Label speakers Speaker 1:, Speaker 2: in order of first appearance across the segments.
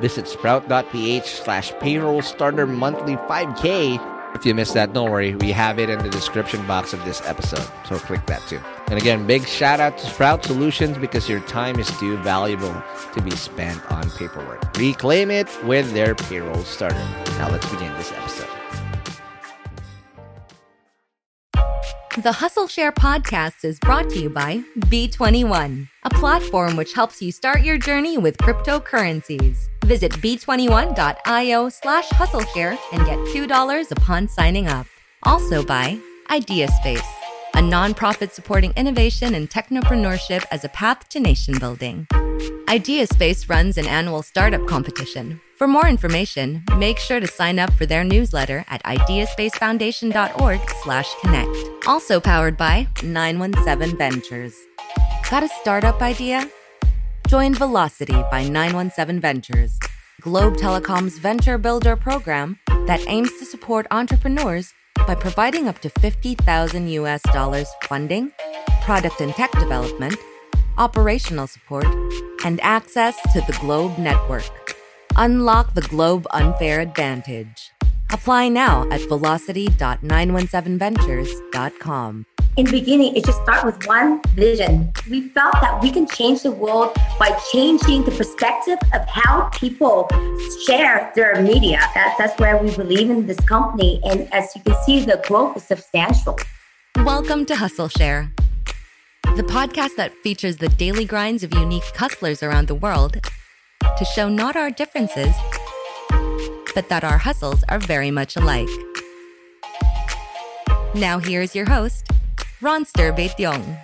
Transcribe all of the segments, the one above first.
Speaker 1: Visit sprout.ph slash payroll starter monthly 5K. If you missed that, don't worry. We have it in the description box of this episode. So click that too. And again, big shout out to Sprout Solutions because your time is too valuable to be spent on paperwork. Reclaim it with their payroll starter. Now let's begin this episode.
Speaker 2: The Hustle Share podcast is brought to you by B21, a platform which helps you start your journey with cryptocurrencies. Visit b21.io slash hustleshare and get $2 upon signing up. Also by IdeaSpace, a nonprofit supporting innovation and technopreneurship as a path to nation building. IdeaSpace runs an annual startup competition. For more information, make sure to sign up for their newsletter at ideaspacefoundation.org slash connect. Also powered by 917 Ventures. Got a startup idea? Join Velocity by 917 Ventures, Globe Telecom's venture builder program that aims to support entrepreneurs by providing up to 50,000 US dollars funding, product and tech development, operational support, and access to the Globe network. Unlock the Globe Unfair Advantage. Apply now at velocity.917ventures.com.
Speaker 3: in the beginning, it just started with one vision. We felt that we can change the world by changing the perspective of how people share their media. That, that's where we believe in this company. And as you can see, the growth is substantial.
Speaker 2: Welcome to Hustle Share, the podcast that features the daily grinds of unique hustlers around the world to show not our differences, but that our hustles are very much alike. Now, here's your host, Ronster Beityong.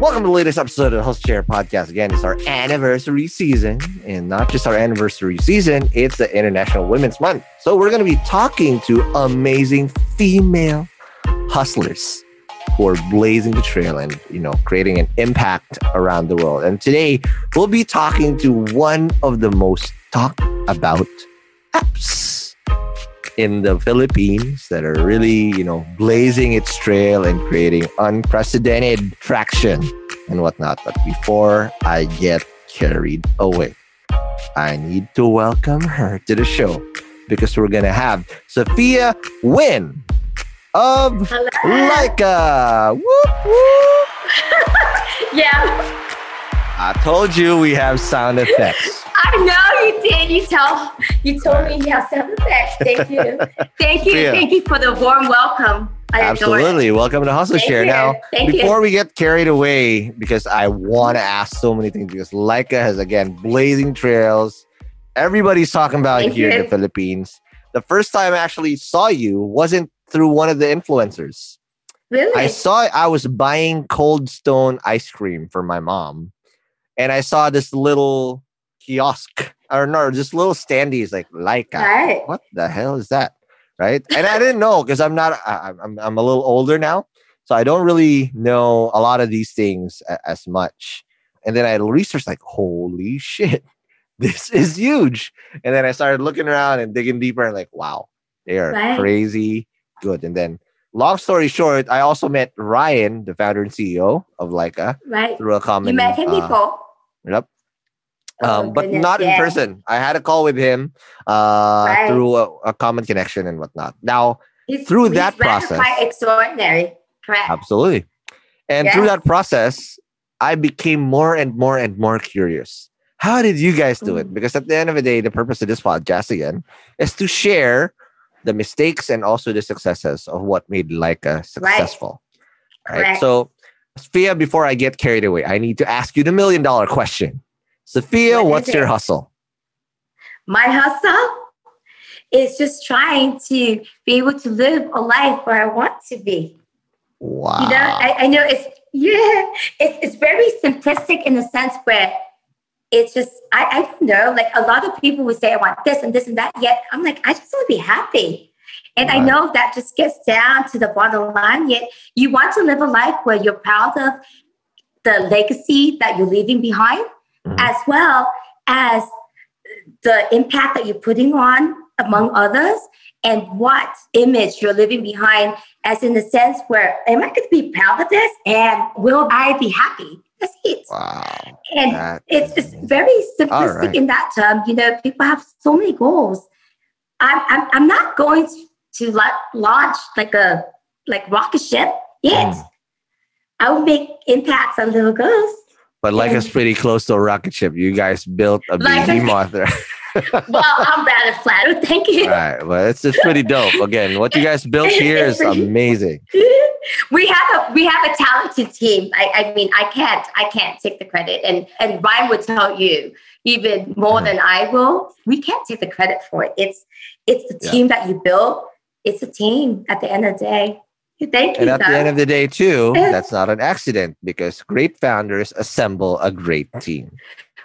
Speaker 1: Welcome to the latest episode of the Hustle Share podcast. Again, it's our anniversary season, and not just our anniversary season, it's the International Women's Month. So, we're going to be talking to amazing female hustlers who are blazing the trail and, you know, creating an impact around the world. And today, we'll be talking to one of the most talked about apps in the Philippines that are really, you know, blazing its trail and creating unprecedented traction and whatnot. But before I get carried away, I need to welcome her to the show because we're gonna have Sophia Win of
Speaker 3: Hello.
Speaker 1: Laika. Whoop, whoop.
Speaker 3: Yeah,
Speaker 1: I told you we have sound effects.
Speaker 3: I know you did. You tell you told me you have sound effects. Thank you. Thank you.
Speaker 1: Yeah.
Speaker 3: Thank you for the warm welcome. I.
Speaker 1: Absolutely. Welcome to Hustle
Speaker 3: Thank
Speaker 1: Share.
Speaker 3: you.
Speaker 1: Now,
Speaker 3: Thank you.
Speaker 1: before we get carried away, because I want to ask so many things, because Laika has again blazing trails. Everybody's talking about
Speaker 3: Thank
Speaker 1: here in the Philippines. The first time I actually saw you wasn't through one of the influencers.
Speaker 3: Really?
Speaker 1: I saw I was buying Cold Stone ice cream for my mom, and I saw this little kiosk or no, just little standees like Laika.
Speaker 3: Right.
Speaker 1: What the hell is that? Right. And I didn't know because I'm not, I, I'm, I'm a little older now. So I don't really know a lot of these things a- as much. And then I researched like, holy shit, this is huge. And then I started looking around and digging deeper and like, wow, they are
Speaker 3: Right.
Speaker 1: crazy good. And then long story short, I also met Ryan, the founder and CEO of Laika
Speaker 3: Right.
Speaker 1: through a common.
Speaker 3: You met him
Speaker 1: uh,
Speaker 3: before.
Speaker 1: Yep.
Speaker 3: Oh,
Speaker 1: Um, but
Speaker 3: goodness,
Speaker 1: not in person. I had a call with him uh,
Speaker 3: Right.
Speaker 1: through a, a common connection and whatnot. Now, through that process-
Speaker 3: quite extraordinary. Correct.
Speaker 1: absolutely. And through that process, I became more and more and more curious. How did you guys do it?
Speaker 3: Mm.
Speaker 1: Because at the end of the day, the purpose of this podcast again is to share the mistakes and also the successes of what made Laika uh, successful. Right.
Speaker 3: Correct.
Speaker 1: So, Sophia, before I get carried away, I need to ask you the million dollar question. Sophia,
Speaker 3: What
Speaker 1: what's your
Speaker 3: it?
Speaker 1: hustle?
Speaker 3: My hustle is just trying to be able to live a life where I want to be.
Speaker 1: Wow.
Speaker 3: You know, I, I know it's yeah, it's it's very simplistic in the sense where it's just I, I don't know, like a lot of people would say I want this and this and that, yet I'm like, I just want to be happy. And I know that just gets down to the bottom line, yet you want to live a life where you're proud of the legacy that you're leaving behind,
Speaker 1: Mhm.
Speaker 3: as well as the impact that you're putting on among others and what image you're living behind as in the sense where am I going to be proud of this and will I be happy? That's it.
Speaker 1: wow.
Speaker 3: And
Speaker 1: That
Speaker 3: it's, very simplistic
Speaker 1: right.
Speaker 3: in that term. You know, people have so many goals. I'm, I'm, I'm not going to like launch like a like rocket ship yet.
Speaker 1: Mm.
Speaker 3: I will make impacts on little girls.
Speaker 1: But Laika's pretty close to a rocket ship. You guys built a
Speaker 3: Laika-
Speaker 1: behemoth.
Speaker 3: Well, I'm rather flattered. Thank you.
Speaker 1: right. Well, it's just pretty dope. Again, what you guys built here is amazing.
Speaker 3: we have a we have a talented team. I, I mean, I can't I can't take the credit, and and Ryan would tell you even more
Speaker 1: Mhm.
Speaker 3: than I will. We can't take the credit for it. It's it's the
Speaker 1: Yeah.
Speaker 3: team that you built. It's a team at the end of the day. Thank you.
Speaker 1: And at the end of the day, too, that's not an accident because great founders assemble a great team.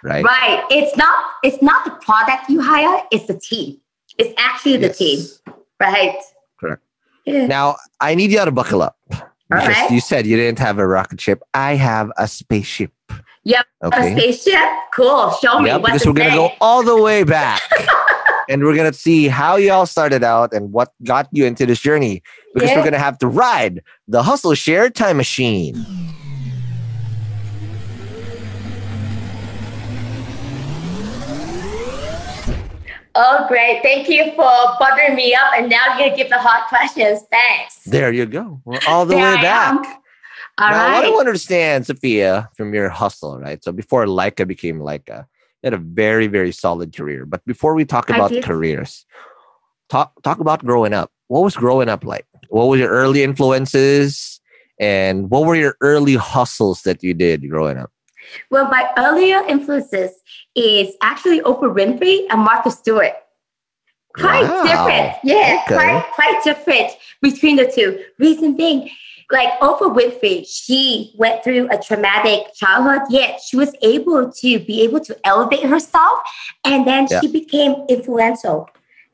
Speaker 1: Right.
Speaker 3: right. It's not it's not the product you hire. It's the team. It's actually the
Speaker 1: Yes.
Speaker 3: team. Right.
Speaker 1: Correct.
Speaker 3: Yeah.
Speaker 1: Now, I need you all to buckle up. Because
Speaker 3: right.
Speaker 1: you said you didn't have a rocket ship. I have a spaceship.
Speaker 3: Yep.
Speaker 1: Okay.
Speaker 3: A spaceship. Cool. Show me. What's
Speaker 1: because we're gonna
Speaker 3: say?
Speaker 1: go all the way back. and we're gonna see how you all started out and what got you into this journey. Because
Speaker 3: Yeah.
Speaker 1: we're gonna have to ride the hustle share time machine.
Speaker 3: Oh, great. Thank you for buttering me up. And now you're going to give the hard questions. Thanks.
Speaker 1: There you go. We're all the way
Speaker 3: I
Speaker 1: back.
Speaker 3: am. All
Speaker 1: now, what I want to understand, Sophia, from your hustle, right? So before Laika became Laika, you had a very, very solid career. But before we talk about careers, talk talk about growing up. What was growing up like? What were your early influences? And what were your early hustles that you did growing up?
Speaker 3: Well, my earlier influences is actually Oprah Winfrey and Martha Stewart. Quite
Speaker 1: Wow.
Speaker 3: different. Yeah,
Speaker 1: Okay.
Speaker 3: quite, quite different between the two. Reason being, like Oprah Winfrey, she went through a traumatic childhood, yet she was able to be able to elevate herself and then
Speaker 1: Yeah.
Speaker 3: she became influential.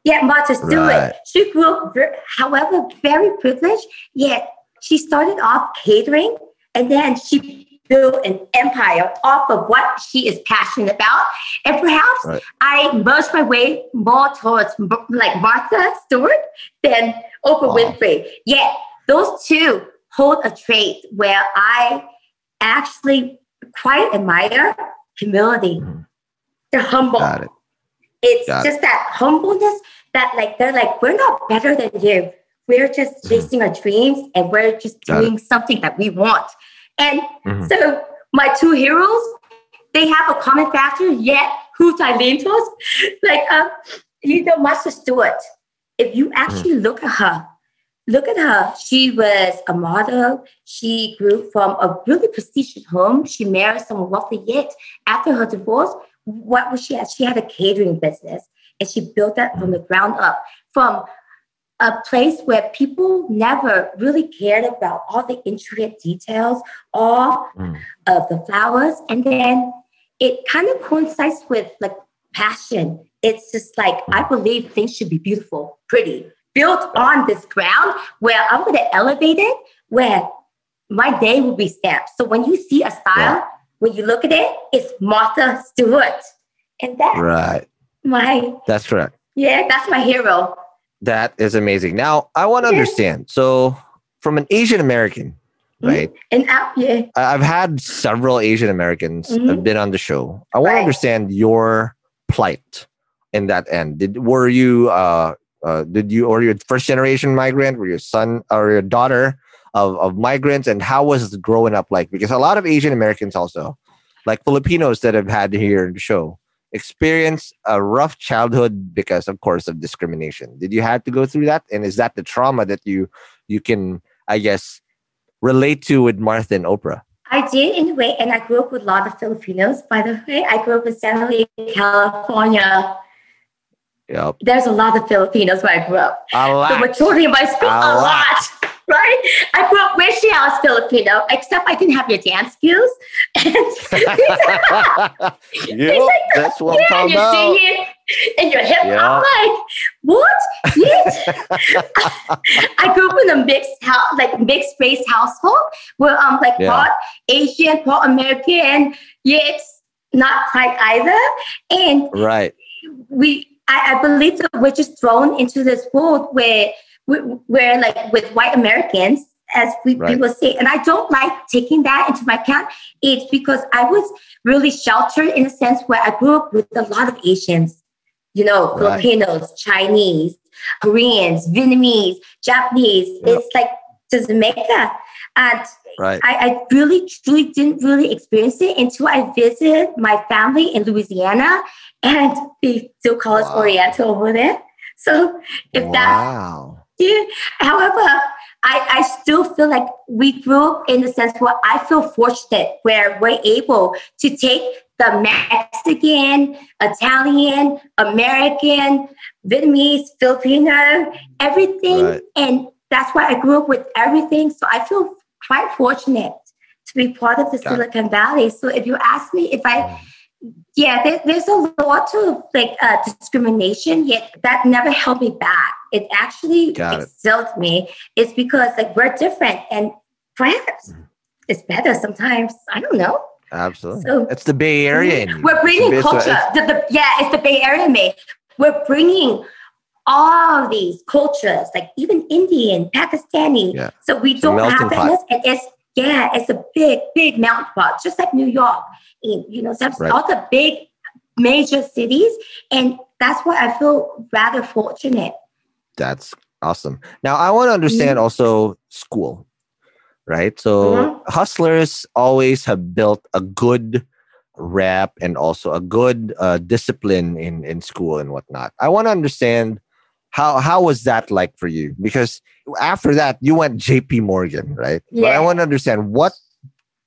Speaker 3: Yet Martha Stewart,
Speaker 1: Right.
Speaker 3: she grew up, however, very privileged, yet she started off catering and then she built an empire off of what she is passionate about. And perhaps
Speaker 1: Right.
Speaker 3: I merged my way more towards like Martha Stewart than Oprah
Speaker 1: Wow.
Speaker 3: Winfrey. Yet those two hold a trait where I actually quite admire humility.
Speaker 1: Mhm.
Speaker 3: They're humble.
Speaker 1: Got it.
Speaker 3: It's
Speaker 1: Got it.
Speaker 3: just that humbleness that like they're like, we're not better than you. We're just
Speaker 1: Mhm.
Speaker 3: chasing our dreams and we're just
Speaker 1: Got it.
Speaker 3: doing something that we want. And
Speaker 1: Mhm.
Speaker 3: so my two heroes, they have a common factor, yet who I lean towards? Like um, you know, Martha Stewart. If you actually look at her, look at her. She was a model. She grew from a really prestigious home. She married someone wealthy. Yet after her divorce, what was she at? She had a catering business, and she built that from the ground up. From a place where people never really cared about all the intricate details, all
Speaker 1: Mm.
Speaker 3: of the flowers, and then it kind of coincides with like passion. It's just like I believe things should be beautiful, pretty, built on this ground where I'm going to elevate it, where my day will be stamped. So when you see a style, yeah. when you look at it, it's Martha Stewart, and that's
Speaker 1: right.
Speaker 3: My
Speaker 1: that's correct.
Speaker 3: Yeah, that's my hero.
Speaker 1: That is amazing. Now I want to yeah. understand. So from an Asian American, mm-hmm. right?
Speaker 3: And out, yeah.
Speaker 1: I've had several Asian Americans mm-hmm. have been on the show. I want right. to understand your plight in that end. Did were you uh, uh did you or your first generation migrant? Were your son or your daughter of of migrants? And how was growing up like? Because a lot of Asian Americans also, like Filipinos that have had here in the show, experience a rough childhood because of course of discrimination did you have to go through that and is that the trauma that you you can i guess relate to with martha and oprah
Speaker 3: i did in a way and i grew up with a lot of filipinos by the way i grew up in san jose california
Speaker 1: Yep.
Speaker 3: There's a lot of Filipinos where I grew up.
Speaker 1: A lot.
Speaker 3: The majority of my school, a, a lot. lot right? I grew up wishing she was Filipino, except I didn't have your dance skills. And
Speaker 1: yep, like, that's what yeah, I'm talking
Speaker 3: you're
Speaker 1: about.
Speaker 3: Singing, and you're hip hop. Like, what? I grew up in a mixed house, like mixed race household where I'm um, like yeah. part Asian, part American, yet not quite either. And
Speaker 1: right.
Speaker 3: we I, I believe that we're just thrown into this world where where like with white Americans, as we, right. people say, and I don't like taking that into my account. It's because I was really sheltered in a sense where I grew up with a lot of Asians, you know, right. Filipinos, Chinese, Koreans, Vietnamese, Japanese. Yep. It's like Jamaica. And
Speaker 1: right.
Speaker 3: I, I really, truly didn't really experience it until I visited my family in Louisiana and they still call us wow. Oriental over there. So if wow. Yeah. However, I, I still feel like we grew up in the sense where I feel fortunate where we're able to take the Mexican, Italian, American, Vietnamese, Filipino, everything. Right. And that's why I grew up with everything. So I feel quite fortunate to be part of the Got Silicon it. Valley. So if you ask me if I mm yeah, there, there's a lot of like uh, discrimination, yet that never held me back. It actually Got it. me. It's because like we're different, and perhaps mm-hmm. it's better sometimes. I don't know.
Speaker 1: Absolutely. So, it's the Bay Area.
Speaker 3: We're bringing culture. The, the, yeah, it's the Bay Area me. We're bringing all these cultures, like even Indian, Pakistani. Yeah. So we it's don't have that, and it's yeah, it's a big, big mountain pot, just like New York in you know some right. all the big major cities and that's why i feel rather fortunate
Speaker 1: that's awesome now i want to understand mm-hmm. also school right so mm-hmm. hustlers always have built a good rap and also a good uh, discipline in in school and whatnot i want to understand how how was that like for you because after that you went jp morgan right yeah. but i want to understand what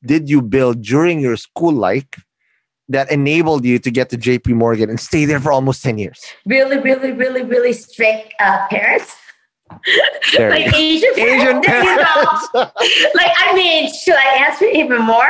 Speaker 1: did you build during your school life that enabled you to get to JP Morgan and stay there for almost 10 years?
Speaker 3: Really, really, really, really strict uh, parents. like Asian,
Speaker 1: Asian parents. parents.
Speaker 3: like, I mean, should I answer even more?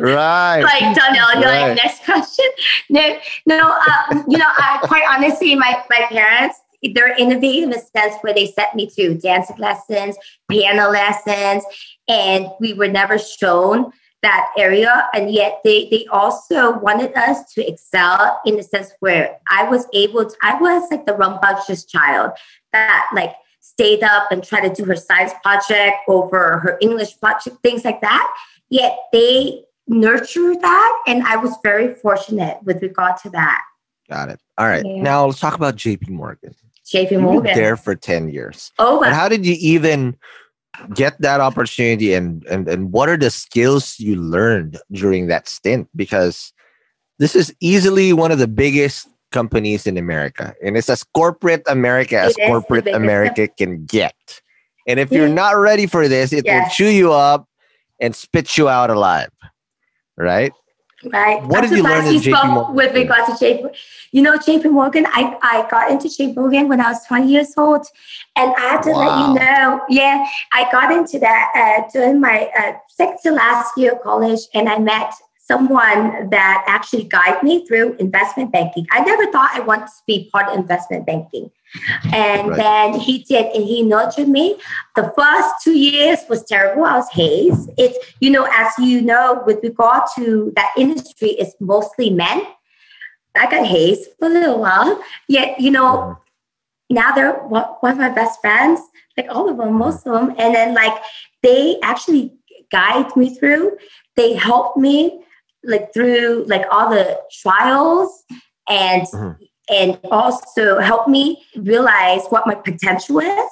Speaker 1: right.
Speaker 3: like Donnell, you're right. like, next question. No, no, um, you know, I, quite honestly, my, my parents, they're innovative in the sense where they sent me to dancing lessons, piano lessons, and we were never shown that area and yet they they also wanted us to excel in the sense where i was able to i was like the rambunctious child that like stayed up and tried to do her science project over her english project things like that. Yet they nurtured that and i was very fortunate with regard to that.
Speaker 1: Got it. All right. Yeah. now let's talk about jp morgan.
Speaker 3: Jp morgan.
Speaker 1: there for 10 years.
Speaker 3: Oh
Speaker 1: but how did you even get that opportunity and, and and what are the skills you learned during that stint? Because this is easily one of the biggest companies in america and it's as corporate america as corporate america can get. And if you're not ready for this it yes. will chew you up and spit you out alive right
Speaker 3: right?
Speaker 1: What did you learn in JP Morgan?
Speaker 3: With regard to JP, you know, JP Morgan, I, I got into JP Morgan when I was 20 years old. And I have to wow. let you know, yeah, I got into that uh, during my uh, second to last year of college and I met someone that actually guided me through investment banking. I never thought I wanted to be part of investment banking. And right. then he did, and he nurtured me. The first two years was terrible. I was hazed. It's, you know, as you know, with regard to that industry, it's mostly men. I got hazed for a little while. Yet, you know, mm-hmm. now they're one of my best friends, like all of them, most of them. And then, like, they actually guide me through. They help me like through like all the trials and mm-hmm. And also help me realize what my potential is.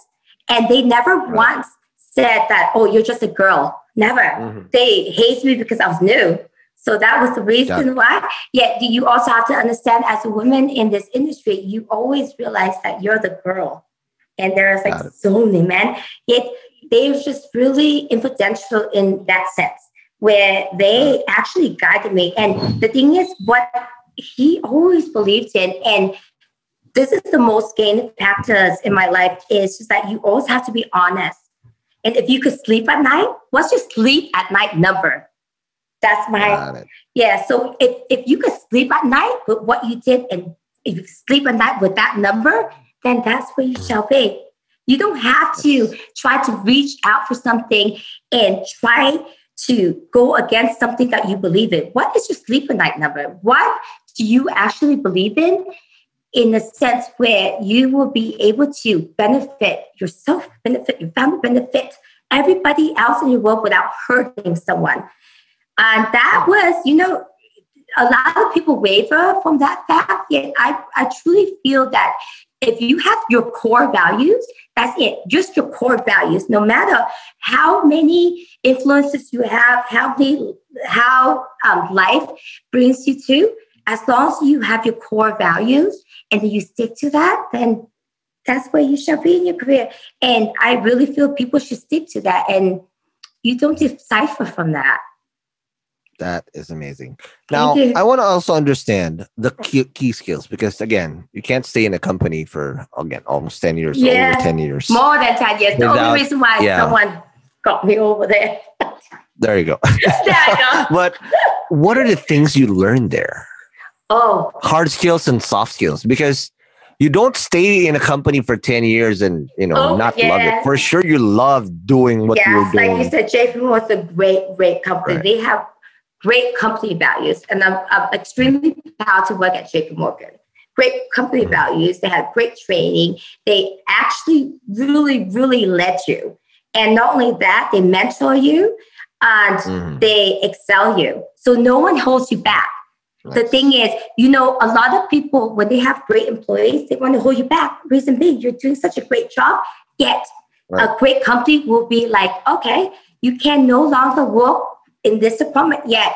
Speaker 3: And they never right. once said that, oh, you're just a girl. Never. Mm-hmm. They hate me because I was new. So that was the reason why. Yet you also have to understand as a woman in this industry, you always realize that you're the girl. And there's like so many men. Yet they're just really influential in that sense where they actually guided me. And the thing is, what he always believed in, and this is the most gain factors in my life, is just that you always have to be honest. And if you could sleep at night, what's your sleep at night number? That's my yeah. So if, if you could sleep at night with what you did, and if you sleep at night with that number, then that's where you shall be. You don't have to try to reach out for something and try to go against something that you believe in. What is your sleep at night number? What do you actually believe in? In a sense where you will be able to benefit yourself, benefit your family, benefit everybody else in your world without hurting someone. And that was, you know, a lot of people waver from that fact. Yet I, I truly feel that if you have your core values, that's it, just your core values, no matter how many influences you have, how the how um, life brings you to, as long as you have your core values and you stick to that, then that's where you shall be in your career. And I really feel people should stick to that and you don't decipher from that.
Speaker 1: That is amazing. Now, I want to also understand the key, key, skills because, again, you can't stay in a company for, again, almost 10 years, yeah, over 10 years.
Speaker 3: More than 10 years. Without, the only reason why yeah. someone got me over there.
Speaker 1: there you go. there go. but what are the things you learned there?
Speaker 3: Oh,
Speaker 1: hard skills and soft skills because you don't stay in a company for 10 years and you know oh, not yeah. love it for sure you love doing what yes, you're doing
Speaker 3: like you said JP was a great great company right. they have great company values. And I'm, I'm extremely proud to work at JP Morgan. Great company mm-hmm. values. They have great training. They actually really, really let you. And not only that, they mentor you and mm. they excel you. So no one holds you back. Nice. The thing is, you know, a lot of people, when they have great employees, they want to hold you back. Reason being, you're doing such a great job, yet right. a great company will be like, okay, you can no longer work in this department yet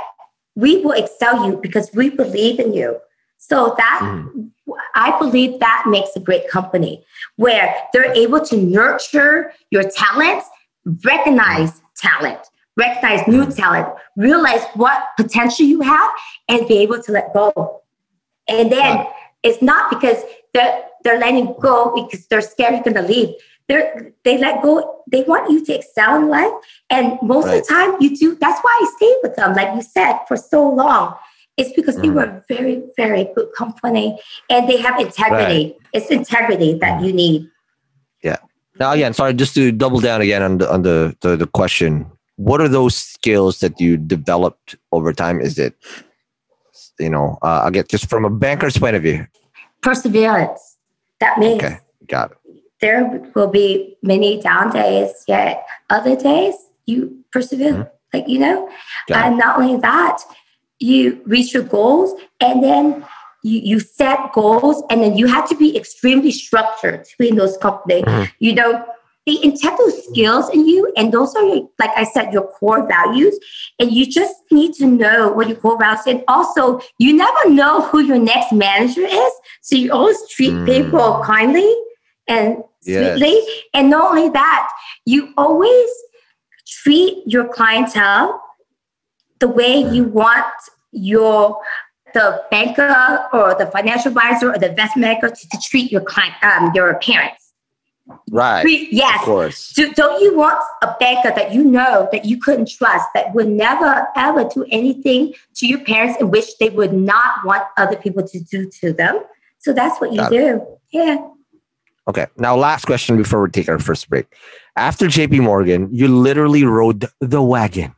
Speaker 3: we will excel you because we believe in you. So that mm. i believe that makes a great company where they're able to nurture your talents recognize talent recognize new talent realize what potential you have and be able to let go. And then it's not because they're, they're letting go because they're scared you're going to leave they they let go. They want you to excel in life, and most right. of the time you do. That's why I stayed with them, like you said, for so long. It's because mm. they were a very, very good company, and they have integrity. Right. It's integrity that you need.
Speaker 1: Yeah. Now again, sorry, just to double down again on the on the, the, the question. What are those skills that you developed over time? Is it, you know, uh, I get just from a banker's point of view.
Speaker 3: Perseverance. That means.
Speaker 1: Okay, got it
Speaker 3: there will be many down days, yet other days you persevere. Mm-hmm. Like, you know, and not only that, you reach your goals and then you, you set goals and then you have to be extremely structured between those companies. Mm-hmm. You know, they the integral skills in you, and those are, like I said, your core values. And you just need to know what your core values. And also, you never know who your next manager is, so you always treat mm. people kindly and yes. sweetly. And not only that, you always treat your clientele the way you want your the banker or the financial advisor or the investment banker to, to treat your client, um, your parents.
Speaker 1: Right.
Speaker 3: Pre- yes.
Speaker 1: Of course.
Speaker 3: Do, don't you want a banker that you know that you couldn't trust, that would never ever do anything to your parents in which they would not want other people to do to them? So that's what you
Speaker 1: Got
Speaker 3: do. Yeah.
Speaker 1: Okay. Now, last question before we take our first break. After JP Morgan, you literally rode the wagon.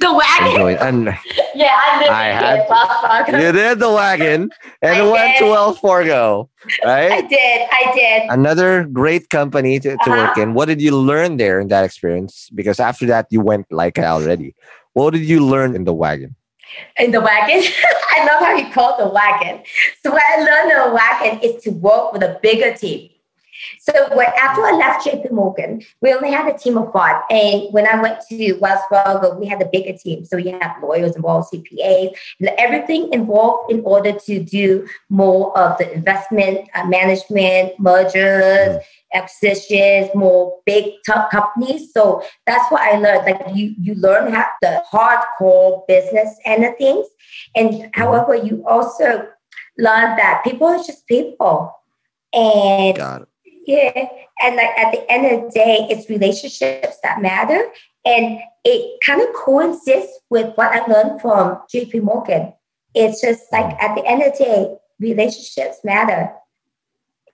Speaker 3: The wagon.
Speaker 1: and
Speaker 3: Yeah, I
Speaker 1: I had-
Speaker 3: Wells Fargo.
Speaker 1: you did the wagon and
Speaker 3: I
Speaker 1: went to. Wells Fargo, right?
Speaker 3: I did. I did.
Speaker 1: Another great company to, to work
Speaker 3: Uh-huh.
Speaker 1: in. What did you learn there in that experience? Because after that, you went like already. What did you learn in the wagon?
Speaker 3: in the wagon. I love how you call it the wagon. So what I learned in the wagon is to work with a bigger team. So when, after I left JP Morgan, we only had a team of five. And when I went to Wells Fargo, we had a bigger team. So you have lawyers involved, CPAs, and everything involved in order to do more of the investment uh, management, mergers, acquisitions, more big top companies. So that's what I learned. Like you, you learn how the hardcore business end of things. And however, you also learn that people are just people. And. Yeah, and like at the end of the day, it's relationships that matter. And it kind of coincides with what I learned from JP Morgan. It's just like mm. at the end of the day, relationships matter.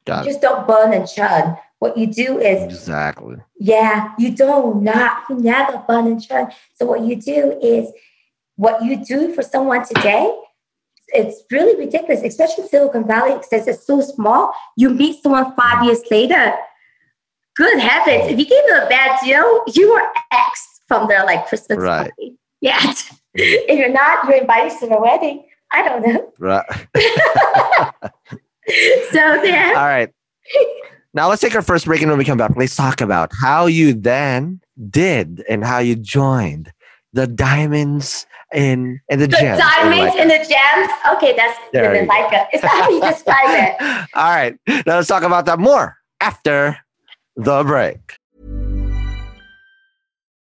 Speaker 1: Got
Speaker 3: You
Speaker 1: it.
Speaker 3: just don't burn and churn. What you do is
Speaker 1: Exactly.
Speaker 3: yeah, you don't not you never burn and churn. So what you do is what you do for someone today. It's really ridiculous, especially Silicon Valley, because it's so small. You meet someone five years later. Good heavens! If you gave them a bad deal, you were X from their like Christmas
Speaker 1: Right.
Speaker 3: party. Yeah. Mm. if you're not, you're invited to the wedding. I don't know.
Speaker 1: Right.
Speaker 3: So yeah.
Speaker 1: All right. Now let's take our first break, and when we come back, let's talk about how you then did and how you joined the diamonds in and the,
Speaker 3: The
Speaker 1: gems. in
Speaker 3: diamonds and the gems. Okay, that's
Speaker 1: There
Speaker 3: good in. Laika. Is that how you describe it?
Speaker 1: All right. Now let's talk about that more after the break.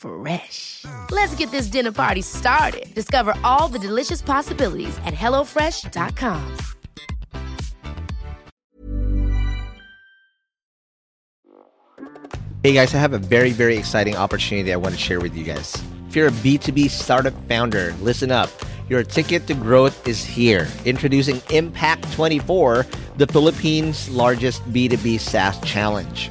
Speaker 4: Fresh. Let's get this dinner party started. Discover all the delicious possibilities at hellofresh.com.
Speaker 1: Hey guys, I have a very, very exciting opportunity I want to share with you guys. If you're a B2B startup founder, listen up. Your ticket to growth is here. Introducing Impact 24, the Philippines' largest B2B SaaS challenge.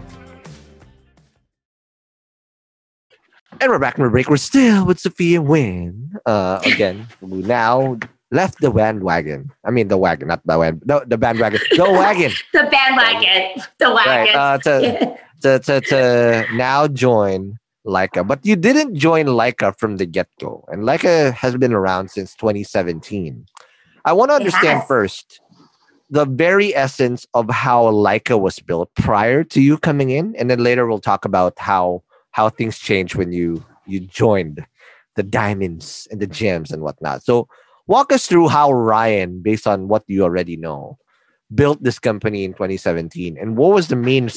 Speaker 1: And we're back from the break. We're still with Sophia Wynn. Uh, again, who now left the bandwagon. I mean, the wagon, not the wagon. The, the bandwagon. The wagon.
Speaker 3: the bandwagon. The wagon.
Speaker 1: Right, uh, to, to, to, to now join Laika. But you didn't join Laika from the get go. And Laika has been around since 2017. I want to understand first the very essence of how Laika was built prior to you coming in. And then later we'll talk about how how things change when you you joined the diamonds and the gems and whatnot. So walk us through how Ryan, based on what you already know, built this company in 2017 and what was the main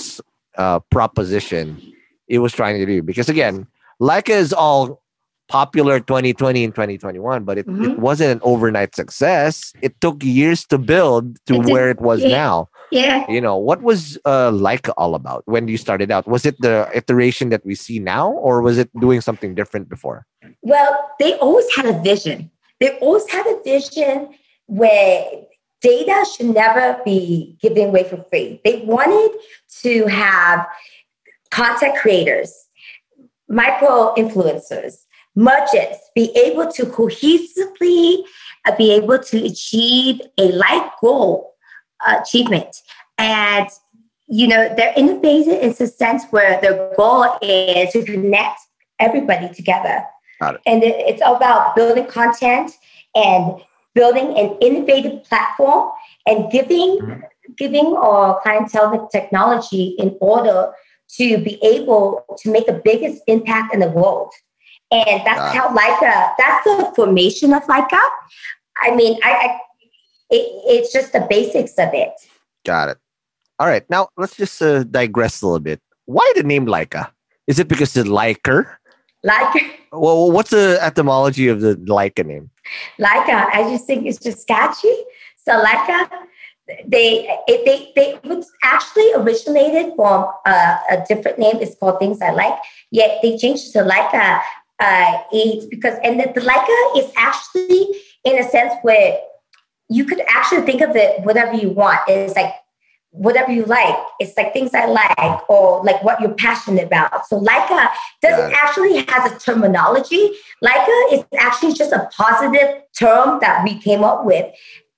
Speaker 1: uh, proposition it was trying to do because again Laika is all popular 2020 and 2021 but it, mm-hmm. it wasn't an overnight success it took years to build to it where it was now
Speaker 3: yeah
Speaker 1: you know what was uh all about when you started out was it the iteration that we see now or was it doing something different before
Speaker 3: well they always had a vision they always had a vision where data should never be given away for free. They wanted to have content creators, micro influencers, merchants be able to cohesively uh, be able to achieve a life goal uh, achievement. And, you know, they're innovative in the sense where their goal is to connect everybody together. Got it. And it's about building content and building an innovative platform and giving mm-hmm. giving our clientele the technology in order to be able to make the biggest impact in the world. And that's how Laika, that's the formation of Laika. I mean, I, I it, it's just the basics of it.
Speaker 1: Got it. All right. Now let's just uh, digress a little bit. Why the name Laika? Is it because the liker?
Speaker 3: Liker.
Speaker 1: Well, what's the etymology of the Laika name?
Speaker 3: Laika, I just think it's just catchy. So Laika, they it, they they was actually originated from uh, a different name. It's called Things I Like. Yet they changed it to Laika uh, Eats because and the, the Laika is actually in a sense where you could actually think of it whatever you want. It's like whatever you like. It's like things I like or like what you're passionate about. So Laika doesn't actually has a terminology. Laika is actually just a positive term that we came up with.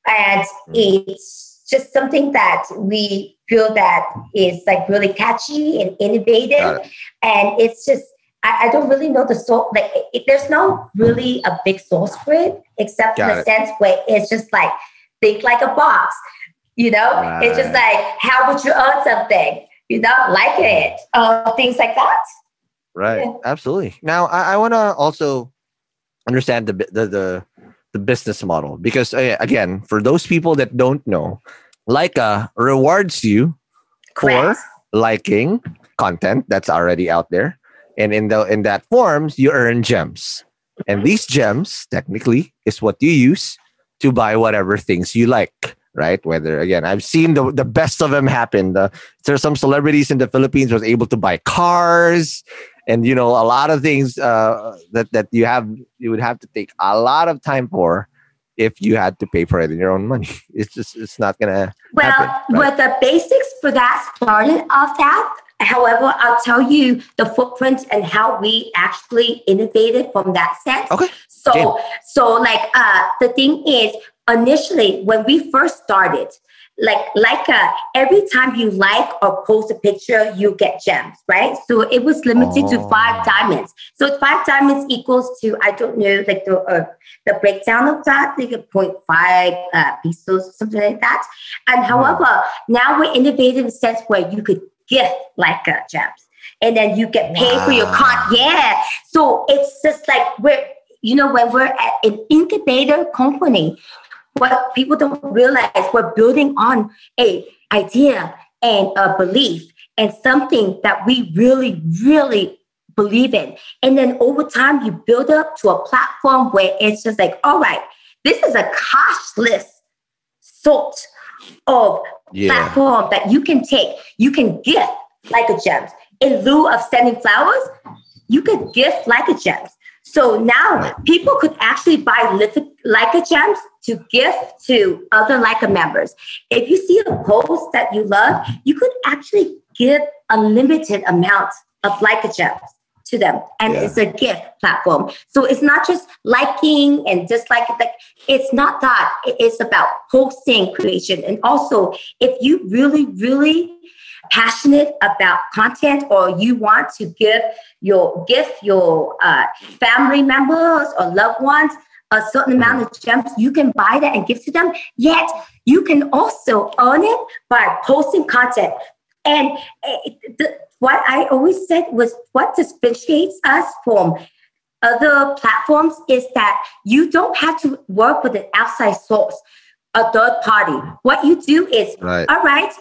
Speaker 3: And mm. it's just something that we feel that is like really catchy and innovative. It. And it's just I, I, don't really know the soul. Like it, there's no really a big source for it, except Got in the sense where it's just like think like a box you know, right. it's just like, how would you earn something? You know, like it, uh, things like that.
Speaker 1: Right. Yeah. Absolutely. Now, I, I want to also understand the, the the the business model because uh, again, for those people that don't know, Laika rewards you Correct. for liking content that's already out there, and in the in that forms, you earn gems, and these gems technically is what you use to buy whatever things you like right? Whether again, I've seen the the best of them happen. The, are some celebrities in the Philippines was able to buy cars, and you know a lot of things uh, that that you have you would have to take a lot of time for if you had to pay for it in your own money. It's just it's not gonna.
Speaker 3: Well,
Speaker 1: happen,
Speaker 3: right? with the basics for that started off that. However, I'll tell you the footprint and how we actually innovated from that sense.
Speaker 1: Okay.
Speaker 3: So, so like uh, the thing is, initially when we first started like like uh, every time you like or post a picture you get gems right so it was limited oh. to five diamonds so five diamonds equals to i don't know like the uh, the breakdown of that like a 0.5 uh, pesos something like that and hmm. however now we're innovative in the sense where you could gift like uh, gems and then you get paid wow. for your con yeah so it's just like we're you know when we're at an incubator company what people don't realize we're building on a idea and a belief and something that we really really believe in. And then over time you build up to a platform where it's just like all right this is a cashless sort of yeah. platform that you can take. You can gift like a gems. In lieu of sending flowers you can gift like a gems. So now people could actually buy like a gems to gift to other Laika members. If you see a post that you love, you could actually give a limited amount of Laika gems to them and
Speaker 1: Yeah.
Speaker 3: it's a gift platform so it's not just liking and disliking like it's not that it's about posting creation and also if you really really passionate about content or you want to give your gift your uh, family members or loved ones a certain amount of gems you can buy that and give to them yet you can also earn it by posting content and the, what i always said was what differentiates us from other platforms is that you don't have to work with an outside source a third party what you do is
Speaker 1: Right.
Speaker 3: all right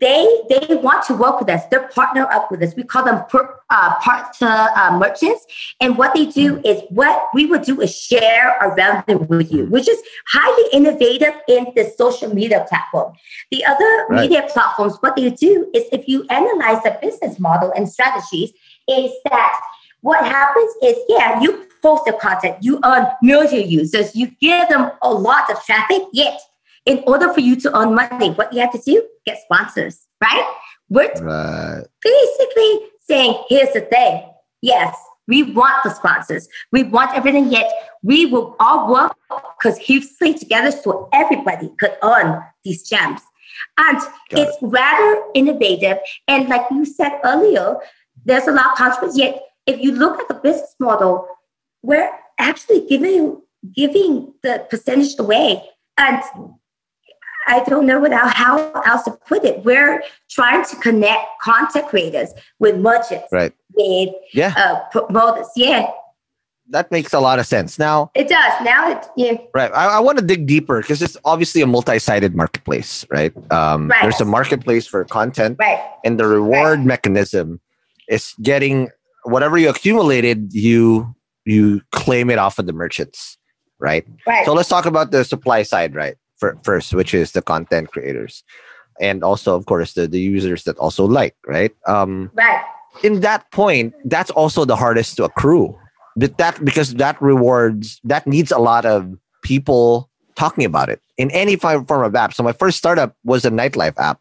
Speaker 3: they they want to work with us. They're partner up with us. We call them per, uh, partner uh, merchants. And what they do is what we would do is share our revenue with you, which is highly innovative in the social media platform. The other
Speaker 1: Right.
Speaker 3: media platforms, what they do is if you analyze the business model and strategies, is that what happens is yeah, you post the content, you earn millions of users, you give them a lot of traffic, yet in order for you to earn money, what you have to do? Get sponsors, right? We're
Speaker 1: Right.
Speaker 3: basically saying, here's the thing. Yes, we want the sponsors. We want everything, yet we will all work because cohesively together so everybody could earn these gems. And
Speaker 1: Got
Speaker 3: it's rather innovative. And like you said earlier, there's a lot of controversy. Yet, if you look at the business model, we're actually giving giving the percentage away. And I don't know without how else to put it. We're trying to connect content creators with merchants,
Speaker 1: Right.
Speaker 3: with
Speaker 1: Yeah.
Speaker 3: uh, promoters. Yeah,
Speaker 1: That makes a lot of sense. Now,
Speaker 3: it does. Now it, yeah,
Speaker 1: Right. I, I want to dig deeper because it's obviously a multi-sided marketplace, right? Um,
Speaker 3: Right.
Speaker 1: There's a marketplace for content,
Speaker 3: right,
Speaker 1: and the reward mechanism is getting whatever you accumulated, you you claim it off of the merchants, right?
Speaker 3: right.
Speaker 1: So let's talk about the supply side, right? For, first, which is the content creators, and also, of course, the the users that also like, right? Um,
Speaker 3: right.
Speaker 1: in that point, that's also the hardest to accrue. But that because that rewards that needs a lot of people talking about it in any form of app. So my first startup was a nightlife app.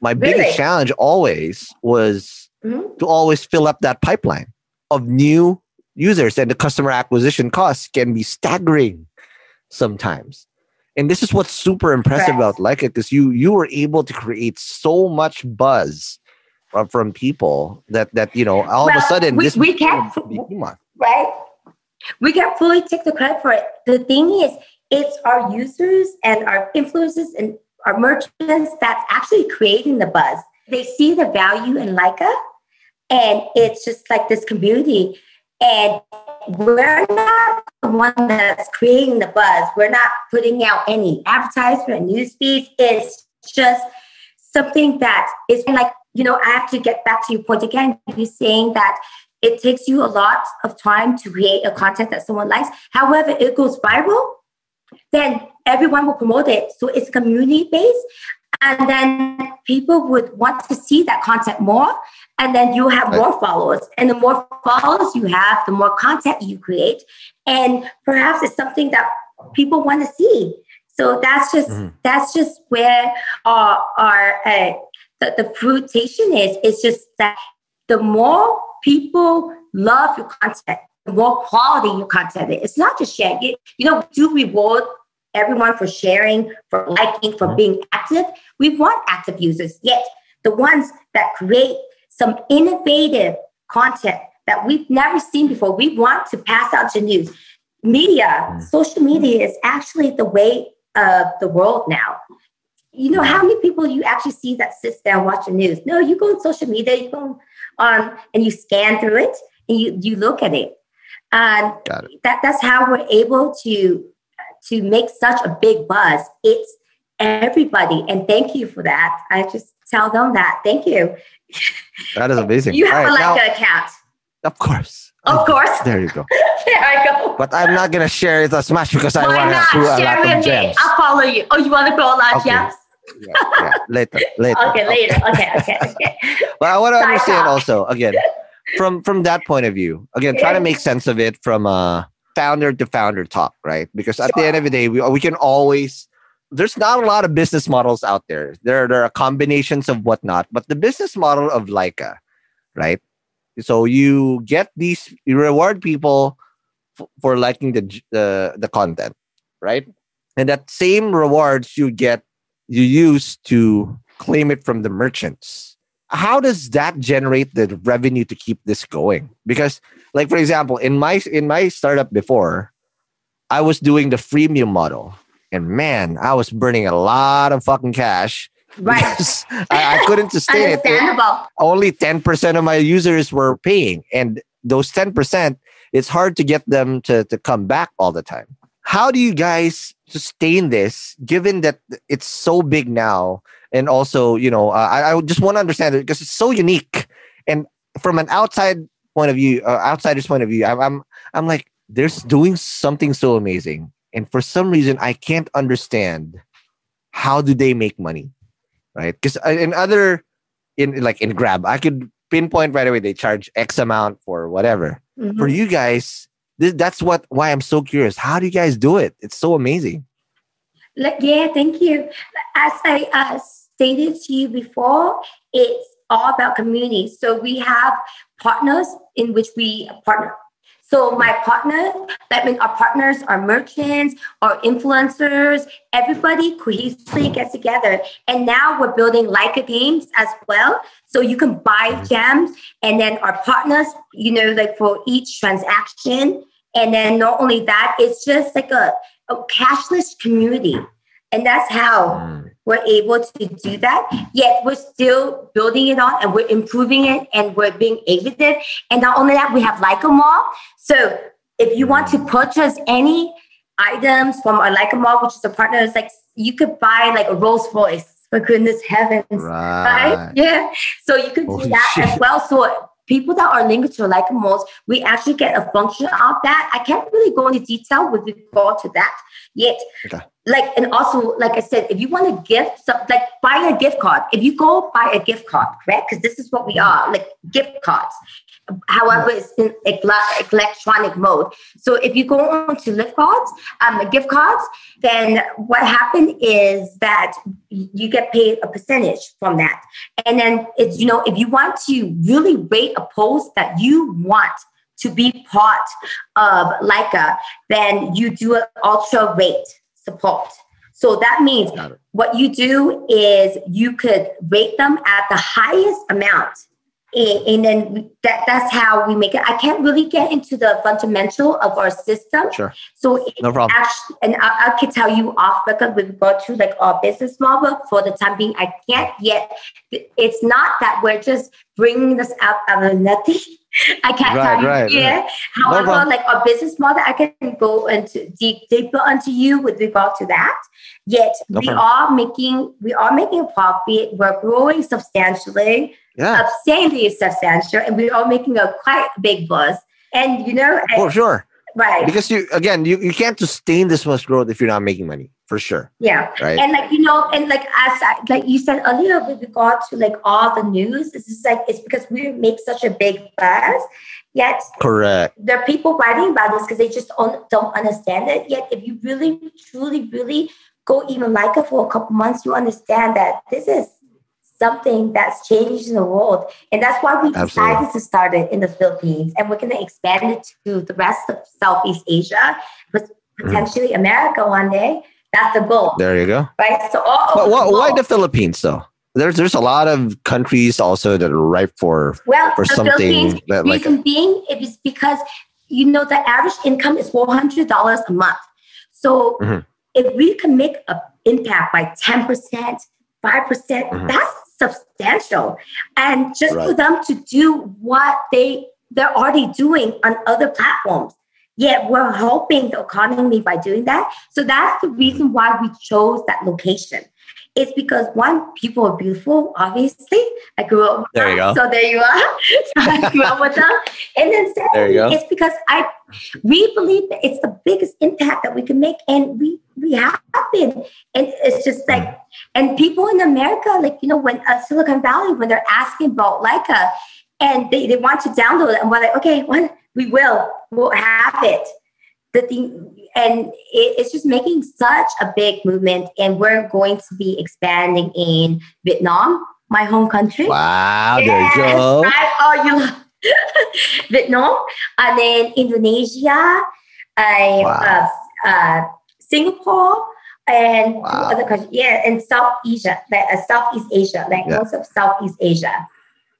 Speaker 1: My
Speaker 3: Really?
Speaker 1: biggest challenge always was
Speaker 3: Mhm.
Speaker 1: to always fill up that pipeline of new users, and the customer acquisition costs can be staggering sometimes. And this is what's super impressive
Speaker 3: Correct.
Speaker 1: about Like It, because you you were able to create so much buzz from, from people that that you know all of a sudden
Speaker 3: we-
Speaker 1: this
Speaker 3: we can't-
Speaker 1: became a big month.
Speaker 3: right? We can't fully take the credit for it. The thing is, it's our users and our influencers and our merchants that's actually creating the buzz. They see the value in Laika, and it's just like this community. And we're not the one that's creating the buzz. We're not putting out any advertisement, news feeds. It's just something that is like, you know, I have to get back to your point again. You're saying that it takes you a lot of time to create a content that someone likes. However, it goes viral, then everyone will promote it. So it's community based. And then people would want to see that content more. And then you have more followers. And the more followers you have, the more content you create. And perhaps it's something that people want to see. So that's just
Speaker 1: Mhm.
Speaker 3: that's just where our our uh, the, the fruitation is. It's just that the more people love your content, the more quality your content is. It's not just sharing. You, you know, do reward everyone for sharing, for liking, for being active. We want active users. Yet the ones that create some innovative content that we've never seen before, we want to pass out to news. Media, mm. social media is actually the way of the world now. You know how many people you actually see that sits down watch the news? No, you go on social media, you go on um, and you scan through it and you you look at it, and that that's how we're able to to make such a big buzz. It's everybody, and thank you for that. I just tell them that thank you.
Speaker 1: That is amazing.
Speaker 3: You have
Speaker 1: All
Speaker 3: a
Speaker 1: right,
Speaker 3: like
Speaker 1: now-
Speaker 3: account,
Speaker 1: of course.
Speaker 3: of course.
Speaker 1: There you go.
Speaker 3: there I go.
Speaker 1: But I'm not gonna share it as much because I
Speaker 3: Why
Speaker 1: want to
Speaker 3: not
Speaker 1: a
Speaker 3: share
Speaker 1: lot
Speaker 3: with
Speaker 1: of gems.
Speaker 3: I'll follow you. Oh, you want to go a lot of
Speaker 1: Okay.
Speaker 3: gems?
Speaker 1: Yeah, yeah. Later, later.
Speaker 3: Okay, later. Okay, okay, okay.
Speaker 1: But I want to understand also again from from that point of view. Again, try to make sense of it from a founder to founder talk, right? Because at the end of the day, we we can always. There's not a lot of business models out there. There there are combinations of whatnot, but the business model of Laika, right, So you get these, you reward people f- for liking the the the content, right? And that same rewards you get, you use to claim it from the merchants. How does that generate the revenue to keep this going? Because, like for example, in my in my startup before, I was doing the freemium model, and man, I was burning a lot of fucking cash.
Speaker 3: Right.
Speaker 1: I, I couldn't sustain it. Only 10% of my users were paying and those 10% it's hard to get them to, to come back all the time how do you guys sustain this given that it's so big now and also you know uh, I, I just want to understand it because it's so unique. And from an outside point of view uh, outsider's point of view I'm, I'm i'm like there's doing something so amazing. And for some reason i can't understand how do they make money right? Because in other in like in grab i could pinpoint right away they charge x amount for whatever.
Speaker 3: Mhm.
Speaker 1: for you guys this, that's what why i'm so curious. How do you guys do it? It's so amazing.
Speaker 3: Like, yeah, thank you. As I uh, stated to you before, it's all about community. So we have partners in which we partner. So my partner, that means our partners are merchants, our influencers, everybody cohesively gets together. And now we're building Laika games as well. So you can buy mm-hmm. gems and then our partners, you know, like for each transaction. And then not only that, it's just like a, a cashless community. And that's how mm. we're able to do that. Yet we're still building it on and we're improving it and we're being innovative. And not only that, we have Laika Mall. So if you want to mm. purchase any items from our Laika Mall, which is a partner, it's like you could buy like a Rolls Royce. For goodness heavens,
Speaker 1: Right.
Speaker 3: right? Yeah. So you could
Speaker 1: Holy
Speaker 3: do that
Speaker 1: shit.
Speaker 3: as well. So people that are linked to Laika malls, we actually get a function of that. I can't really go into detail with regard to that yet.
Speaker 1: Okay.
Speaker 3: Like and also, like I said, if you want to gift some, like buy a gift card. If you go buy a gift card, correct? Because this is what we are, like gift cards. However, it's in electronic mode. So if you go on to gift cards, um, gift cards, then what happened is that you get paid a percentage from that. And then it's, you know, if you want to really rate a post that you want to be part of Laika, then you do an ultra rate support. So that means what you do is you could rate them at the highest amount. And, and then that, that's how we make it. I can't really get into the fundamental of our system.
Speaker 1: Sure.
Speaker 3: So
Speaker 1: No problem.
Speaker 3: Actually, and I, I can tell you off record with regard to like our business model. For the time being, I can't yet. It's not that we're just bringing this out out of nothing. I can't
Speaker 1: Right,
Speaker 3: tell you.
Speaker 1: right,
Speaker 3: yeah.
Speaker 1: No
Speaker 3: However, like our business model, I can go into deep deeper onto you with regard to that. Yet
Speaker 1: No
Speaker 3: we
Speaker 1: problem.
Speaker 3: are making we are making a profit. We're growing substantially,
Speaker 1: Yeah,
Speaker 3: insanely substantial, and we are making a quite big buzz. And you know,
Speaker 1: for sure.
Speaker 3: right?
Speaker 1: Because you again, you, you can't sustain this much growth if you're not making money. For sure.
Speaker 3: Yeah.
Speaker 1: Right.
Speaker 3: And like, you know, and like as I, like you said earlier with regard to like all the news, it's just like it's because we make such a big buzz. Yet
Speaker 1: Correct.
Speaker 3: there are people writing about this because they just don't, don't understand it. Yet if you really, truly, really go even like it for a couple months, you understand that this is something that's changing the world. And that's why we
Speaker 1: Absolutely.
Speaker 3: decided to start it in the Philippines. And we're going to expand it to the rest of Southeast Asia, but
Speaker 1: Mm.
Speaker 3: potentially America one day. That's the goal
Speaker 1: There you go.
Speaker 3: right? So all
Speaker 1: But why,
Speaker 3: the
Speaker 1: why the Philippines though? There's there's a lot of countries also that are ripe for
Speaker 3: well,
Speaker 1: for
Speaker 3: the
Speaker 1: something
Speaker 3: Philippines
Speaker 1: that, like-
Speaker 3: reason being it is because you know the average income is four hundred dollars a month. So
Speaker 1: Mhm.
Speaker 3: if we can make an impact by ten percent, five percent,
Speaker 1: Mhm.
Speaker 3: that's substantial. And just for them to do what they they're already doing on other platforms. Yet we're helping the economy by doing that. So that's the reason why we chose that location. It's because one, people are beautiful, obviously. I grew up with
Speaker 1: There you
Speaker 3: them,
Speaker 1: go.
Speaker 3: So there you are. So I grew up with them. And then
Speaker 1: There
Speaker 3: secondly,
Speaker 1: you go.
Speaker 3: it's because I we believe that it's the biggest impact that we can make and we we have been. And it's just like and people in America, like you know, when uh, Silicon Valley, when they're asking about Laika and they, they want to download it, and we're like, okay, when we will, we'll have it. The thing, and it, it's just making such a big movement, and we're going to be expanding in Vietnam, my home country.
Speaker 1: wow. There you go.
Speaker 3: right? Oh, you Vietnam, and then Indonesia, I, wow. uh, uh, Singapore, and wow. other countries. Yeah, and South Asia, like uh, Southeast Asia, like yeah. most of Southeast Asia.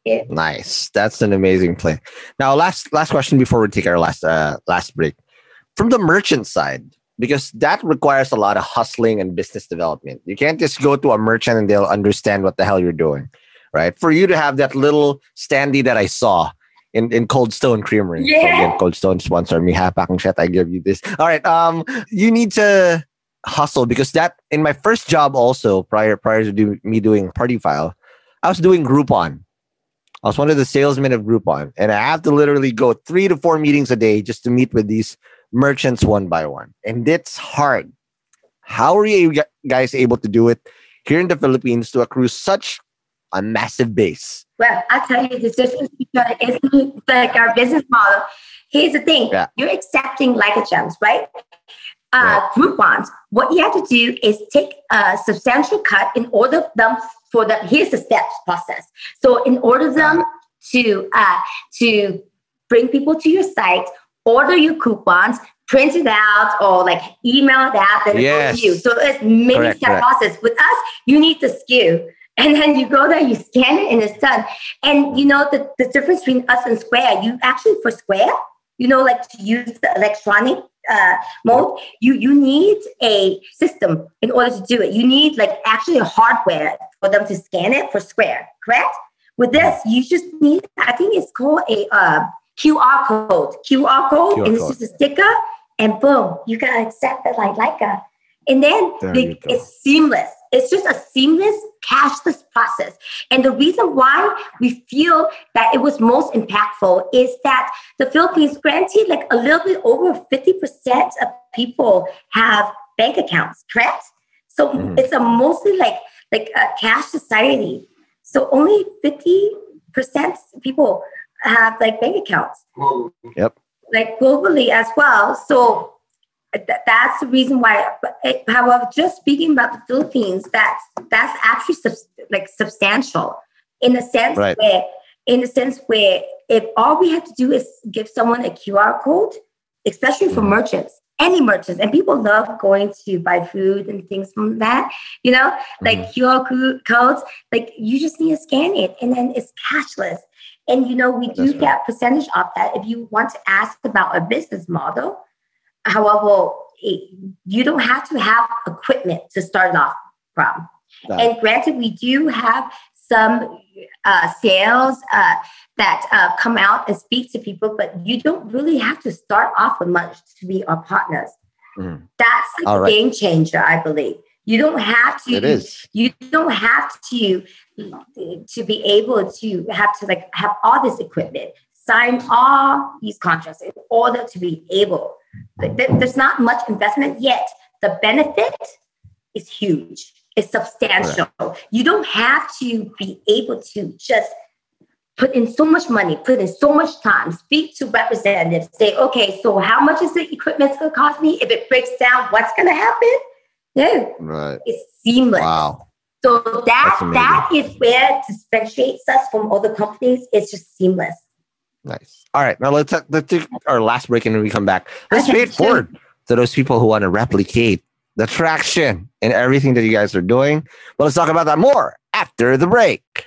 Speaker 1: Yeah. Nice. That's an amazing plan. Now, last last question before we take our last uh, last break. From the merchant side, because that requires a lot of hustling and business development. You can't just go to a merchant and they'll understand what the hell you're doing, right? For you to have that little standee that I saw in, in Cold Stone Creamery.
Speaker 3: Yeah. So again,
Speaker 1: Cold Stone sponsor me. Hapakang shit. I give you this. All right. Um, you need to hustle because that in my first job also prior prior to do, me doing Party File, I was doing Groupon. I was one of the salesmen of Groupon, and I have to literally go three to four meetings a day just to meet with these merchants one by one. And it's hard. How are you guys able to do it here in the Philippines to accrue such a massive base?
Speaker 3: Well, I'll tell you the difference because it's like our business model. Here's the thing yeah. you're accepting like a gems, right? Uh, right. Groupons. What you have to do is take a substantial cut in order them for the here's the steps process. So in order them to uh, to bring people to your site, order your coupons, print it out, or like email it out, then yes. it you. So it's many correct, step correct. process. With us, you need the SKU. And then you go there, you scan it, and it's done. And you know the, the difference between us and Square, you actually for Square, you know, like to use the electronic uh, mode, you you need a system in order to do it. You need like actually a hardware for them to scan it for Square, correct? With this, you just need, I think it's called a uh, QR code. QR code, QR and it's just a sticker, and boom, you can accept it like like a, and then the, it's seamless. It's just a seamless cashless process. And the reason why we feel that it was most impactful is that the Philippines, granted, like a little bit over 50% of people have bank accounts, correct? So mm-hmm. it's a mostly like like a cash society. So only 50% people have like bank accounts.
Speaker 1: Yep.
Speaker 3: Like globally as well. So that's the reason why. It, however, just speaking about the Philippines, that's that's actually sub- like substantial in the sense right. where, in the sense where, if all we have to do is give someone a QR code, especially for mm-hmm. merchants, any merchants, and people love going to buy food and things from that. You know, like mm-hmm. QR codes, like you just need to scan it, and then it's cashless. And you know, we do That's get right. percentage off that if you want to ask about a business model. However, it, you don't have to have equipment to start off from. And granted, we do have some uh, sales uh, that uh, come out and speak to people, but you don't really have to start off with much to be our partners. Mm. That's like a right. game changer, I believe. You don't have to.
Speaker 1: It is.
Speaker 3: You don't have to to be able to have to like have all this equipment, sign all these contracts in order to be able. There's not much investment yet. The benefit is huge. It's substantial. Right. You don't have to be able to just put in so much money, put in so much time, speak to representatives, say, okay, so how much is the equipment going to cost me? If it breaks down, what's going to happen? No,
Speaker 1: right.
Speaker 3: It's seamless.
Speaker 1: Wow.
Speaker 3: So that that is where differentiates us from other companies. It's just seamless.
Speaker 1: Nice. All right, now let's let's take our last break and we come back, let's okay, pay it forward to those people who want to replicate the traction and everything that you guys are doing. But let's talk about that more after the break.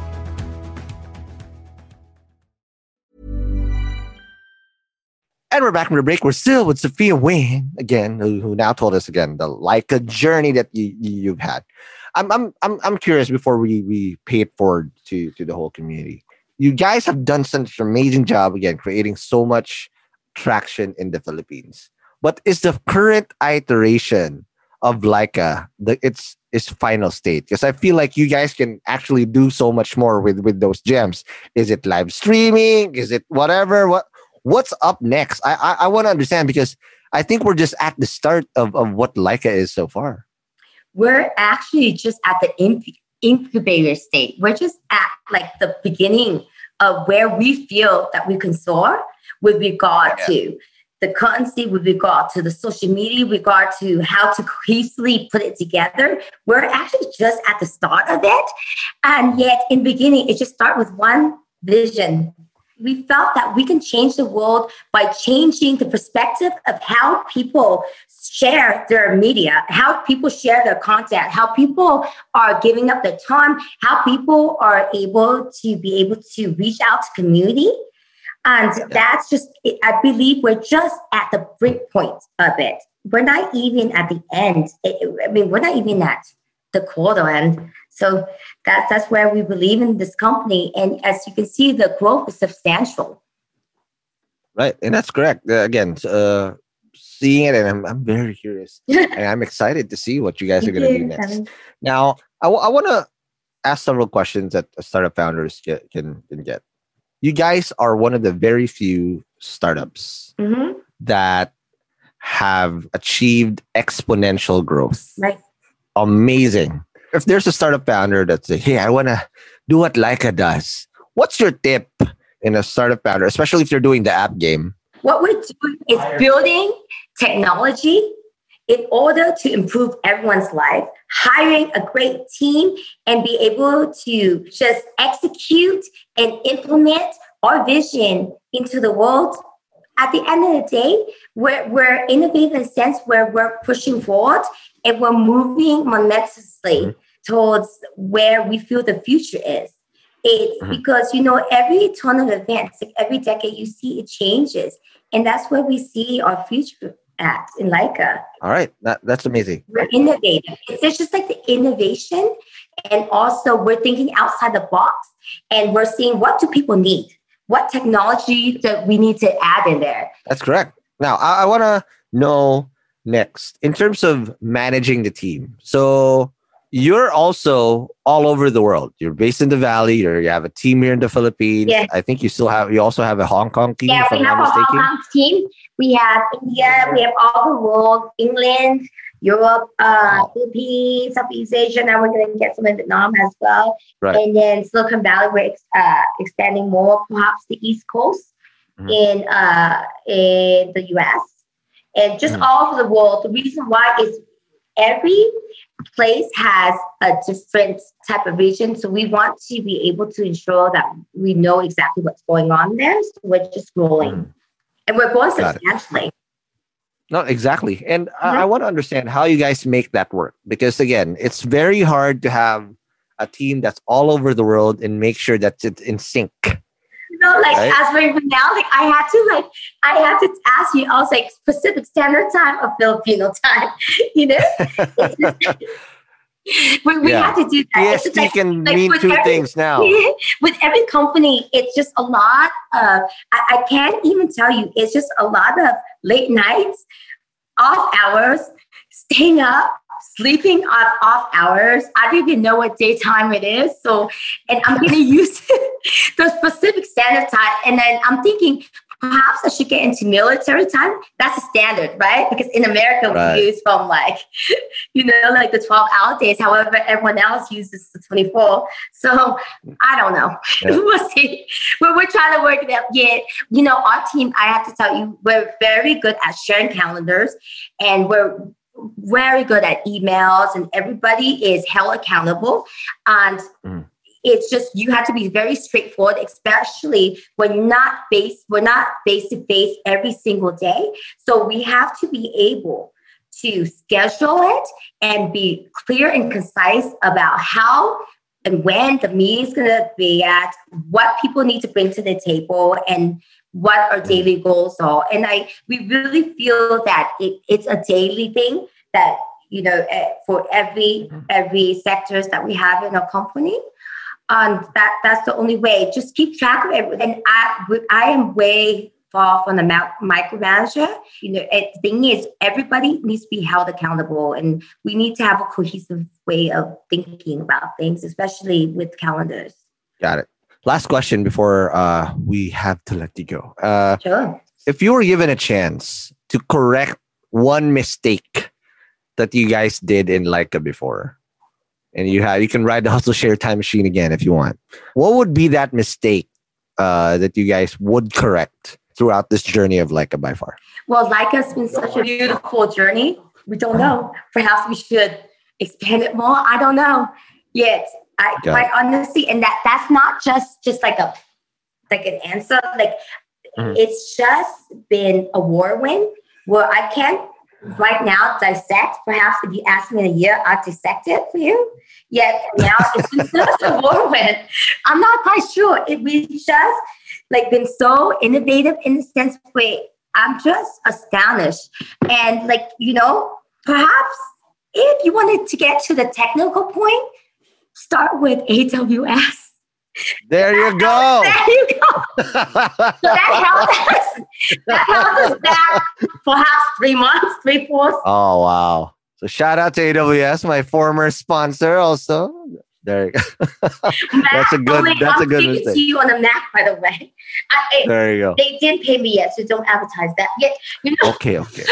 Speaker 1: And we're back from the break. We're still with Sophia Wayne again, who, who now told us again the like a journey that you, you've had. I'm I'm I'm I'm curious before we we pay it forward to to the whole community. You guys have done such an amazing job again, creating so much traction in the Philippines. But is the current iteration of Laika the its its final state? Because I feel like you guys can actually do so much more with with those gems. Is it live streaming? Is it whatever? What what's up next? I I, I want to understand because I think we're just at the start of, of what Laika is so far.
Speaker 3: We're actually just at the incubator state. We're just at like the beginning of where we feel that we can soar with regard yeah. to the currency, with regard to the social media, with regard to how to cohesively put it together. We're actually just at the start of it. And yet in beginning, it just start with one vision we felt that we can change the world by changing the perspective of how people share their media, how people share their content, how people are giving up their time, how people are able to be able to reach out to community. And that's just, I believe we're just at the break point of it. We're not even at the end. I mean, we're not even at the quarter end. So that's that's where we believe in this company, and as you can see, the growth is substantial.
Speaker 1: Right, and that's correct. Uh, again, uh, seeing it, and I'm I'm very curious, and I'm excited to see what you guys are going to do next. Now, I, w- I want to ask several questions that startup founders get, can can get. You guys are one of the very few startups
Speaker 3: Mm-hmm.
Speaker 1: that have achieved exponential growth.
Speaker 3: Right.
Speaker 1: Amazing. If there's a startup founder that's like, hey, I want to do what Laika does, what's your tip in a startup founder, especially if you're doing the app game?
Speaker 3: What we're doing is building technology in order to improve everyone's life, hiring a great team, and be able to just execute and implement our vision into the world. At the end of the day, we're, we're innovative in a sense where we're pushing forward and we're moving momentously mm-hmm. towards where we feel the future is. It's mm-hmm. because, you know, every turn of events, like every decade, you see it changes. And that's where we see our future at in Laika.
Speaker 1: All right, that, that's amazing.
Speaker 3: We're innovative. It's it's just like the innovation. And also, we're thinking outside the box and we're seeing what do people need? What technology that we need to add in there?
Speaker 1: That's correct. Now, I, I want to know next in terms of managing the team. So, you're also all over the world. You're based in the Valley. You're, you have a team here in the Philippines.
Speaker 3: Yes.
Speaker 1: I think you still have. You also have a Hong Kong team.
Speaker 3: Yeah, we have a Hong. Kong team. We have India. We have all the world, England, Europe, uh, Philippines, Southeast Asia. Now we're going to get some in Vietnam as well.
Speaker 1: Right.
Speaker 3: And then Silicon Valley, we're ex- uh, expanding more, perhaps the East Coast
Speaker 1: Mhm.
Speaker 3: in uh, in the US, and just
Speaker 1: Mhm.
Speaker 3: all over the world. The reason why is every place has a different type of vision. So we want to be able to ensure that we know exactly what's going on there. So we're just growing.
Speaker 1: Mm.
Speaker 3: And we're growing
Speaker 1: Got it.
Speaker 3: substantially.
Speaker 1: No, exactly. And
Speaker 3: Mm-hmm.
Speaker 1: I, I want to understand how you guys make that work because again, it's very hard to have a team that's all over the world and make sure that it's in sync.
Speaker 3: Like
Speaker 1: Right.
Speaker 3: as we're now, like I had to like I had to ask you, I was like Pacific Standard Time or Filipino time, you know? We we
Speaker 1: Yeah.
Speaker 3: had to do that.
Speaker 1: PST
Speaker 3: like-
Speaker 1: can
Speaker 3: like
Speaker 1: mean
Speaker 3: with
Speaker 1: two
Speaker 3: every-
Speaker 1: things now.
Speaker 3: with every company, it's just a lot of, I, I can't even tell you, it's just a lot of late nights, off hours, staying up, sleeping off off hours. I don't even know what daytime it is. So, and I'm going to use the Pacific Standard Time. And then I'm thinking, perhaps I should get into military time. That's a standard, right? Because in America,
Speaker 1: Right.
Speaker 3: we use from like, you know, like the 12 hour days. However, everyone else uses the 24. So I don't know.
Speaker 1: Yeah.
Speaker 3: we'll see. We're, we're trying to work it out. Yet, you know, our team, I have to tell you, we're very good at sharing calendars and we're very good at emails and everybody is held accountable. And
Speaker 1: Mm.
Speaker 3: it's just you have to be very straightforward, especially when not face, we're not face to face every single day. So we have to be able to schedule it and be clear and concise about how and when the meeting's going to be at, what people need to bring to the table, and what our mm. daily goals are. And I, we really feel that it, it's a daily thing that you know eh, for every mm-hmm. every sectors that we have in our company. And that that's the only way. Just keep track of it. And I I am way far from the micromanager. You know, the thing is, everybody needs to be held accountable, and we need to have a cohesive way of thinking about things, especially with calendars.
Speaker 1: Got it. Last question before uh, we have to let you go. Uh,
Speaker 3: Sure.
Speaker 1: if you were given a chance to correct one mistake that you guys did in Laika before, and you have you can ride the hustle share time machine again if you want, what would be that mistake uh, that you guys would correct throughout this journey of Laika by far?
Speaker 3: Well, Laika's been such a beautiful journey. We don't know. Perhaps we should expand it more. I don't know yet. I
Speaker 1: Got
Speaker 3: quite honestly, and that that's not just just like a like an answer. Like
Speaker 1: Mhm.
Speaker 3: it's just been a whirlwind where I can't right now dissect. Perhaps if you ask me in a year, I'll dissect it for you. Yet now it's such a whirlwind. I'm not quite sure. It we just like been so innovative in the sense where I'm just astonished. And like, you know, perhaps if you wanted to get to the technical point, start with AWS.
Speaker 1: There you go.
Speaker 3: There you go. so that held us, that held us back perhaps three months, three fourths.
Speaker 1: Oh wow! So shout out to AWS, my former sponsor. Also, there you go. that's a good.
Speaker 3: Only,
Speaker 1: that's
Speaker 3: I'm
Speaker 1: a good
Speaker 3: speaking
Speaker 1: mistake.
Speaker 3: to you on the Mac, by the way. I,
Speaker 1: There you go.
Speaker 3: they didn't pay me yet, so don't advertise that yet. You know,
Speaker 1: Okay, okay.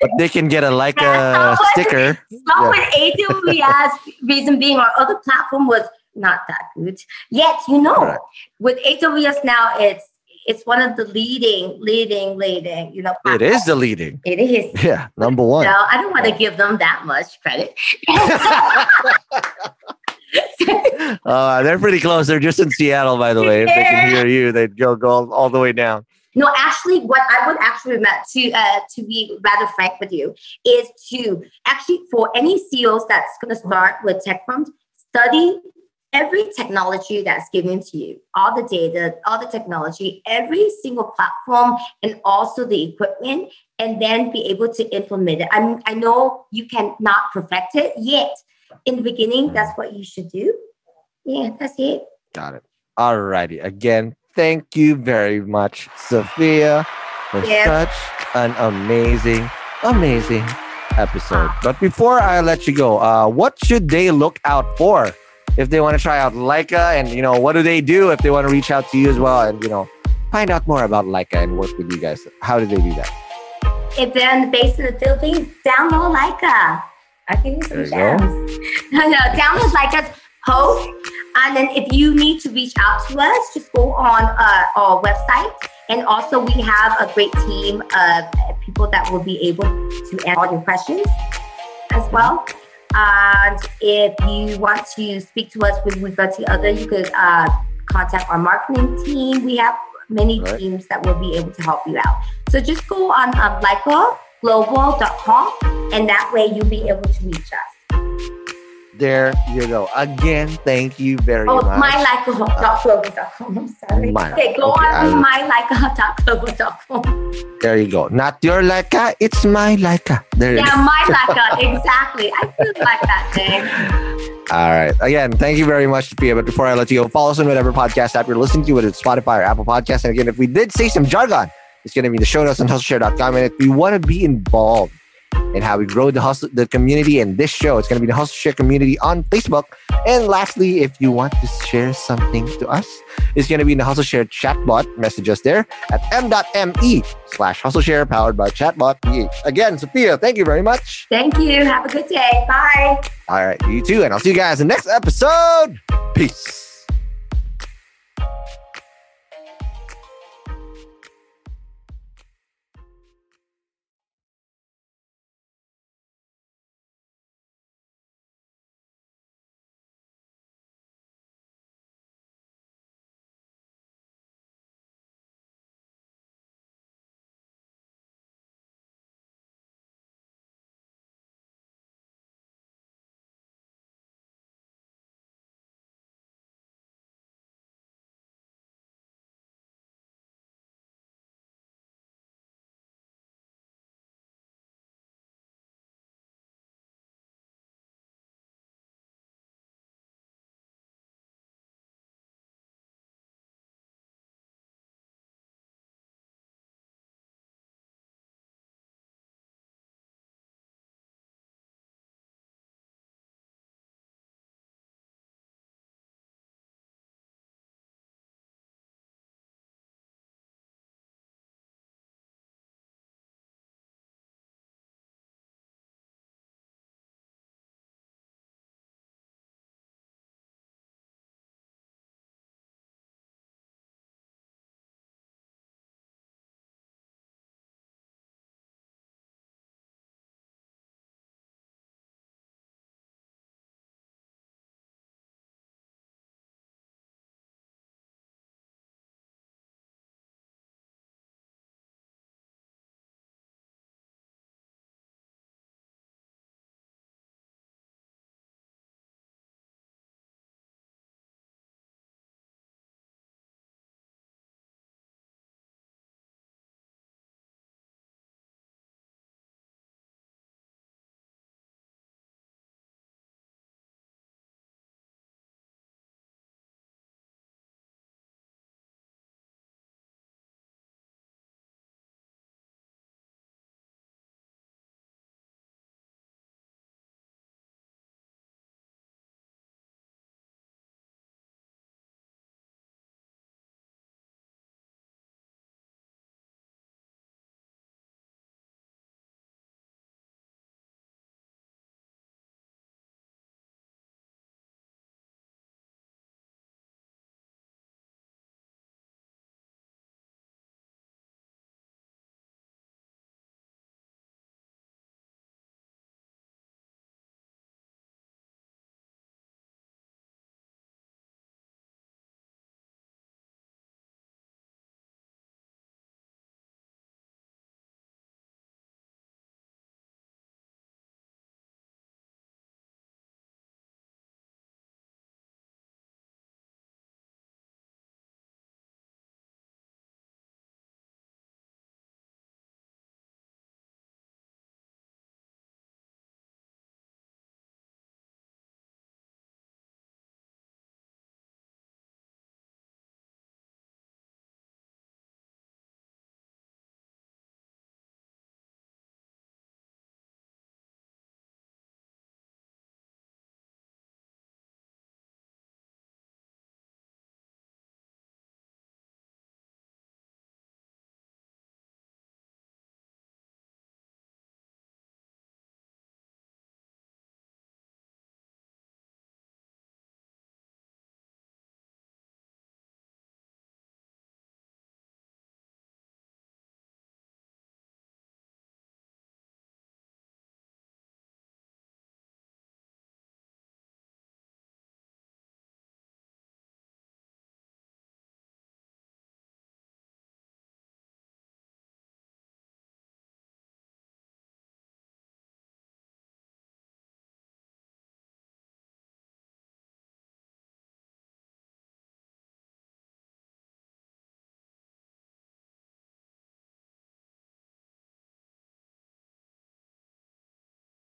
Speaker 1: But they can get a like a
Speaker 3: so
Speaker 1: sticker.
Speaker 3: Small with AWS, reason being our other platform was not that good. Yet, you know,
Speaker 1: Correct.
Speaker 3: with AWS now, it's it's one of the leading, leading, leading, you know.
Speaker 1: It is the leading.
Speaker 3: It is.
Speaker 1: Yeah, number one.
Speaker 3: No, I don't want to give them that much credit.
Speaker 1: Uh, they're pretty close. They're just in Seattle, by the way. If they can hear you, they'd go go all, all the way down.
Speaker 3: No, actually, what I would actually to uh, to be rather frank with you is to actually for any CEOs that's going to start with tech firms, study every technology that's given to you, all the data, all the technology, every single platform, and also the equipment, and then be able to implement it. I I know you cannot perfect it yet. In the beginning, that's what you should do. Yeah, that's it.
Speaker 1: Got it. All righty. Again, thank you very much, Sophia, for
Speaker 3: Yeah.
Speaker 1: such an amazing, amazing episode. But before I let you go, uh, what should they look out for if they want to try out Laika? And you know, what do they do if they want to reach out to you as well? And you know, find out more about Laika and work with you guys. How do they do that?
Speaker 3: If they're in- based in the Philippines, download Laika. I give you some
Speaker 1: There you go.
Speaker 3: gems. No, no, download Laika's post. And then if you need to reach out to us, just go on uh, our website. And also we have a great team of people that will be able to answer all your questions as well. And if you want to speak to us with regard to other, you could uh, contact our marketing team. We have many
Speaker 1: Right.
Speaker 3: teams that will be able to help you out. So just go on um, lycoglobal.com and that way you'll be able to reach us.
Speaker 1: There you go. Again, thank you very
Speaker 3: Oh,
Speaker 1: much.
Speaker 3: mylycoglobal.com. I'm sorry.
Speaker 1: My-
Speaker 3: okay, go
Speaker 1: okay,
Speaker 3: on mylycoglobal.com.
Speaker 1: There you go. Not your Laika, it's my Laika. There you go.
Speaker 3: Yeah, my Laika, exactly. I feel like that thing.
Speaker 1: All right. Again, thank you very much, Sophia. But before I let you go, follow us on whatever podcast app you're listening to, whether it's Spotify or Apple Podcasts. And again, if we did say some jargon, it's going to be the show notes on hustleshare.com. And if you want to be involved in how we grow the hustle, the community and this show, it's going to be the Hustle Share community on Facebook. And lastly, if you want to share something to us, it's going to be in the Hustle Share chatbot. Message us there at m.me slash hustle share powered by chatbot. Again, Sophia, thank you very much.
Speaker 3: Thank you. Have a good day. Bye.
Speaker 1: All right, you too. And I'll see you guys in the next episode. Peace.